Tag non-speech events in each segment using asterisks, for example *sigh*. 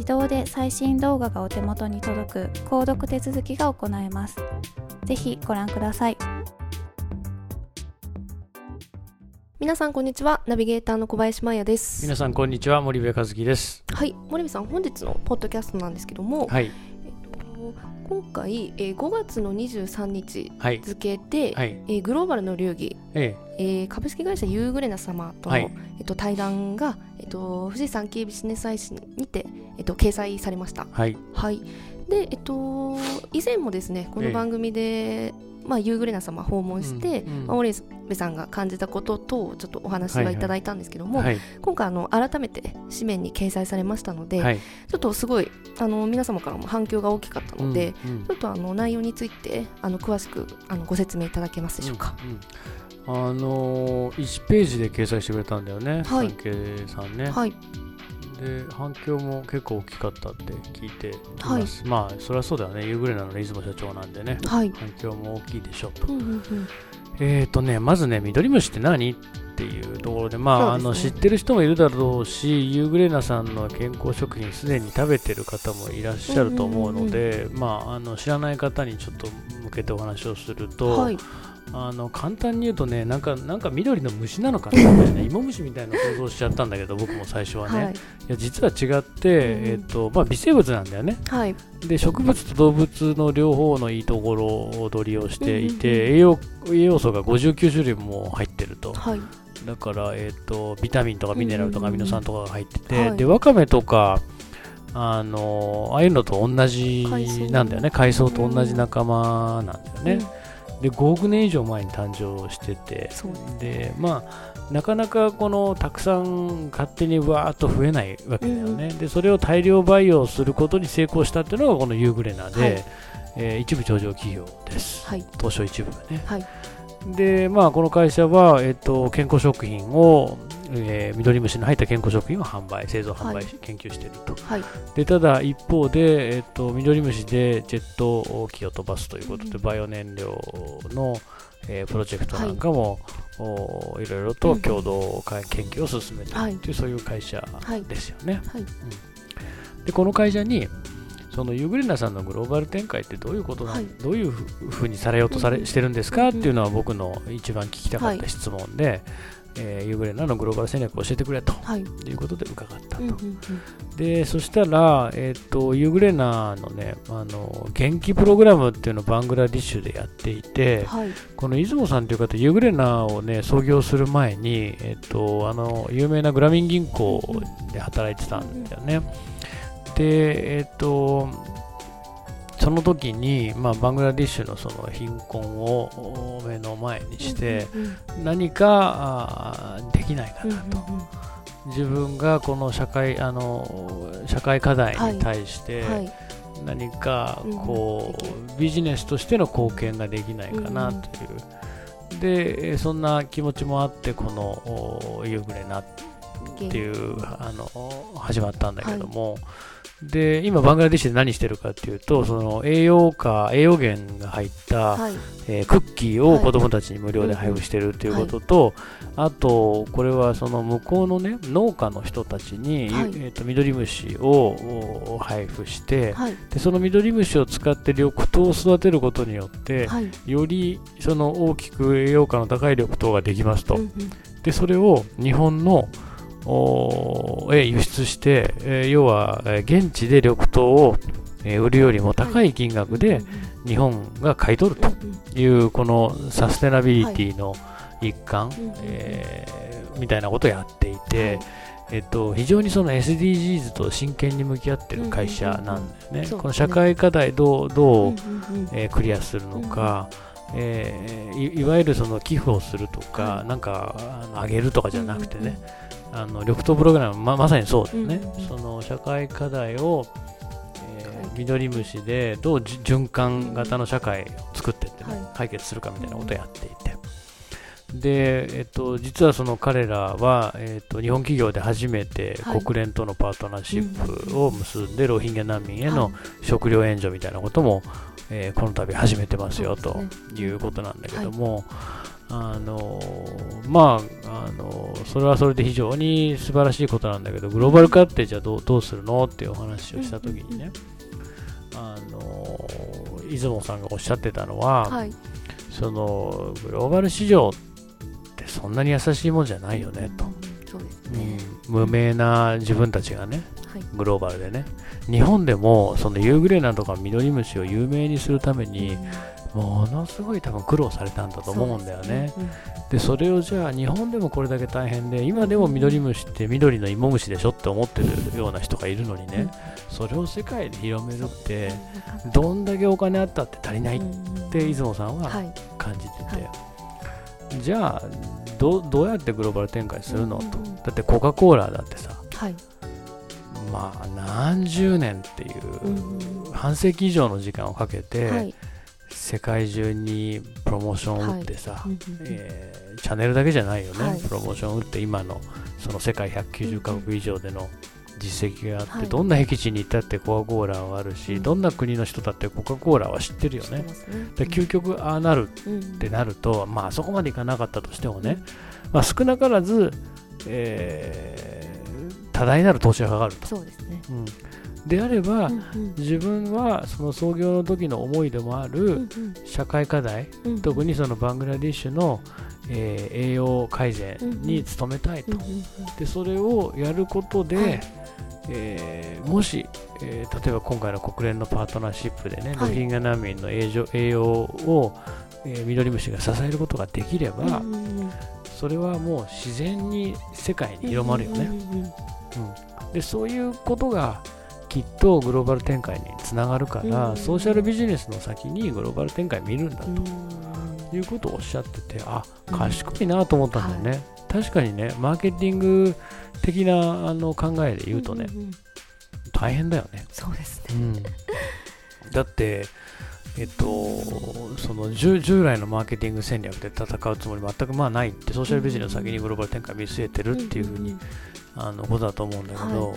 自動で最新動画がお手元に届く購読手続きが行えます。ぜひご覧ください。皆さんこんにちは。ナビゲーターの小林真也です。皆さんこんにちは。森部和樹です。はい。森部さん本日のポッドキャストなんですけども、はい。えっと、今回、えー、5月の23日はい。付で、はい。えーグローバルの流儀、ええー株式会社ユーグレナ様との、はい。えっと、対談が、えっと、富士山系ビジネスアイシにて、えっと、掲載されました。えはい。はい。でえっと以前もですねこの番組で、まあ、ユーグレナ様訪問して、うんうんまあ、森部さんが感じたこととちょっとお話はいただいたんですけども、はい。今回あの改めて紙面に掲載されましたので、はい。ちょっとすごいあの皆様からも反響が大きかったので、うんうん。ちょっとあの内容についてあの詳しくあのご説明いただけますでしょうか。うんうんあのー、1ページで掲載してくれたんだよね、はい。産経さんね、はい、で反響も結構大きかったって聞いています、まあそりゃそうだよね。ユーグレナの出雲社長なんでね。はい、反響も大きいでしょうと、うんうんうん、えーとねまずねミドリムシって何っていうところでまああの知ってる人もいるだろうしユーグレナさんの健康食品すでに食べてる方もいらっしゃると思うので、まああの知らない方にちょっと向けてお話をすると、はい、あの簡単に言うとねなんかなんか緑の虫なのかな？*laughs* みたいな芋虫みたいな想像しちゃったんだけど *laughs* 僕も最初はね、はい。い、や実は違って、うん。えっとまあ、微生物なんだよね。はい、で植物と動物の両方のいいところを取りをしていて、うんうんうん。栄養栄養素が59種類も入ってると。はい、だから、えっとビタミンとかミネラルとかアミノ酸とかが入ってて、はい。でわかめとかあのああいうのと同じなんだよね。海藻と同じ仲間なんだよね、で5億年以上前に誕生しててでまあなかなかこのたくさん勝手にわーっと増えないわけだよね、でそれを大量培養することに成功したっていうのがこのユーグレナで、はい。えー一部上場企業です。はい、東証一部がね。はい、でまあこの会社は、えっと健康食品を、えー、緑虫の入った健康食品を販売製造販売、はい研究していると。はい、でただ一方で、えっと、緑虫でジェット機を飛ばすということで、うんバイオ燃料の、えープロジェクトなんかも、おいろいろと共同開研究を進めていはいるとい。う、そういう会社はいですよね。はい、でこの会社にそのユーグレナさんのグローバル展開ってどういうことな、はい。どういうふうにされようとされ、うん。してるんですかうんっていうのは僕の一番聞きたかった質問で、えーユーグレナのグローバル戦略を教えてくれと。はい、いうことで伺ったと。うんうんうん。でそしたら、えっとユーグレナのねあの元気プログラムっていうのをバングラディッシュでやっていてはい、この出雲さんという方ユーグレナをね創業する前に、えっとあの有名なグラミン銀行で働いてたんだよね。でえっとその時に、まあ、バングラディッシュのその貧困を目の前にして、何かできないかうんなと、自分がこの社会あの社会課題に対してはい。何かうん。こうビジネスとしての貢献ができないかなという、でえーそんな気持ちもあってこのお夕暮れなっていうあの始まったんだけども、で今バングラディッシュで何してるかっていうとその栄養価栄養源が入った、はい。えークッキーをはい。子どもたちに無料で配布してるっていうことと、あとこれはその向こうのね農家の人たちに、はい。えー、と緑虫をお配布して、はい。でその緑虫を使って緑豆を育てることによって、はい。よりその大きく栄養価の高い緑豆ができますと、うんうん。でそれを日本のへ輸出して、えー要はえー現地で緑豆を、えー売るよりも高い金額で日本が買い取るというこのサステナビリティの一環、うん。えーみたいなことをやっていて、えっと、非常にその SDGs と真剣に向き合ってる会社なんだよね。この社会課題どうどう、えークリアするのか、えーいいわゆるその寄付をするとか、はい。なんかあげるとかじゃなくてね、あの緑豆プログラムままさにそうだよね、うんうんうん。その社会課題を、えーはい緑虫でどうじ循環型の社会を作っていってね、はい。解決するかみたいなことをやっていて。で、えっと、実はその彼らは、えっと、日本企業で初めてはい。国連とのパートナーシップを結んで、ロヒンギャ難民への食料援助みたいなことも、えーこの度始めてますよということなんだけども、あのまああのそれはそれで非常に素晴らしいことなんだけどグローバル化ってじゃあどうどうするのっていうお話をした時にね、あの出雲さんがおっしゃってたのは、はい。そのグローバル市場ってそんなに優しいもんじゃないよねと、そううね。ん。無名な自分たちがねはい。グローバルでね。日本でもそのユーグレナとかミドリムシを有名にするためにものすごい多分苦労されたんだと思うんだよね。そうでそれをじゃあ日本でもこれだけ大変で今でもミドリムシって緑の芋虫でしょって思ってるような人がいるのにね。それを世界で広めるってどんだけお金あったって足りないっうんて出雲さんははい。感じてて、じゃあどうどうやってグローバル展開するのと。うんうんうん。だってコカ・コーラだってさ。はい。まあ何十年っていう半世紀以上の時間をかけて、はい世界中にプロモーションを打ってさ、うんうんうん。えーチャンネルだけじゃないよね、はい。プロモーションを打って今のその世界190カ国以上での実績があって、はい。どんな僻地に行ったってコカ・コーラはあるし、うん。どんな国の人だってコカ・コーラは知ってるよね。ね。で究極ああなるうん。ってなると、まああそこまでいかなかったとしてもね、まあ、少なからず、えー多大なる投資がかかると、そうですね。うんであれば、うんうん。自分はその創業の時の思いでもあうんる社会課題、うんうん。特にそのバングラディッシュの、えー栄養改善に努めたいと、うんうんうんでそれをやることで、はい。えーもし、えー例えば今回の国連のパートナーシップでね、はい。ロヒンギャ難民の栄養を、えー、ミドリムシが支えることができれば、うんうんうん。それはもう自然に世界に広まるよね、でそういうことがきっとグローバル展開につながるから、うん。ソーシャルビジネスの先にグローバル展開見るんだうん。ということをおっしゃっててあ賢いなと思ったんだよね、確かにねマーケティング的なあの考えで言うとね、んんん。大変だよね、そうですね。うん、だってえっと、その従従来のマーケティング戦略で戦うつもり全くまあないってソーシャルビジネスの先にグローバル展開見据えてるっていうふうに、あのことだと思うんだけど、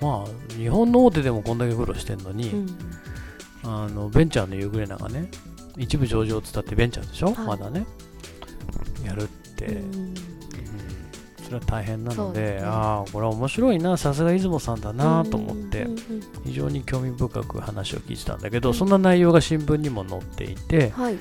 まあ日本の大手でもこんだけ苦労してるのに、うん。あのベンチャーのユーグレナがね一部上場を伝ってベンチャーでしょ、はい。まだね。やるって、うん。うん。それは大変なのでね。ああこれは面白いな。さすが出雲さんだなと思って。非常に興味深く話を聞いてたんだけど、うんそんな内容が新聞にも載っていてはい。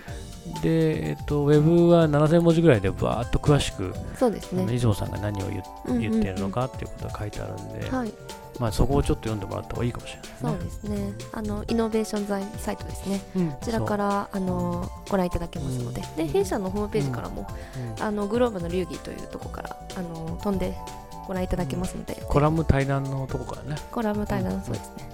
で、えっと、ウェブは7000文字ぐらいでバーっと詳しく、そうですね。出雲さんが何を言言ってるのかっていうことが書いてあるんで、はいまあ、そこをちょっと読んでもらった方がいいかもしれないね。そうですねあのイノベーション財サイトですねうんこちらからあのご覧いただけますのでで弊社のホームページからもあのグローブの流儀というところからあの飛んでご覧いただけますのでコラム対談のとこからね。コラム対談そうですね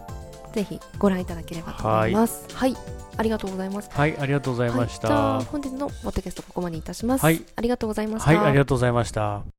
ぜひご覧いただければと思います。はい、ありがとうございます。はい、ありがとうございましはい、じゃあた。本日のポッドキャストここまでいたします。はいありがとうございました。はい、ありがとうございました。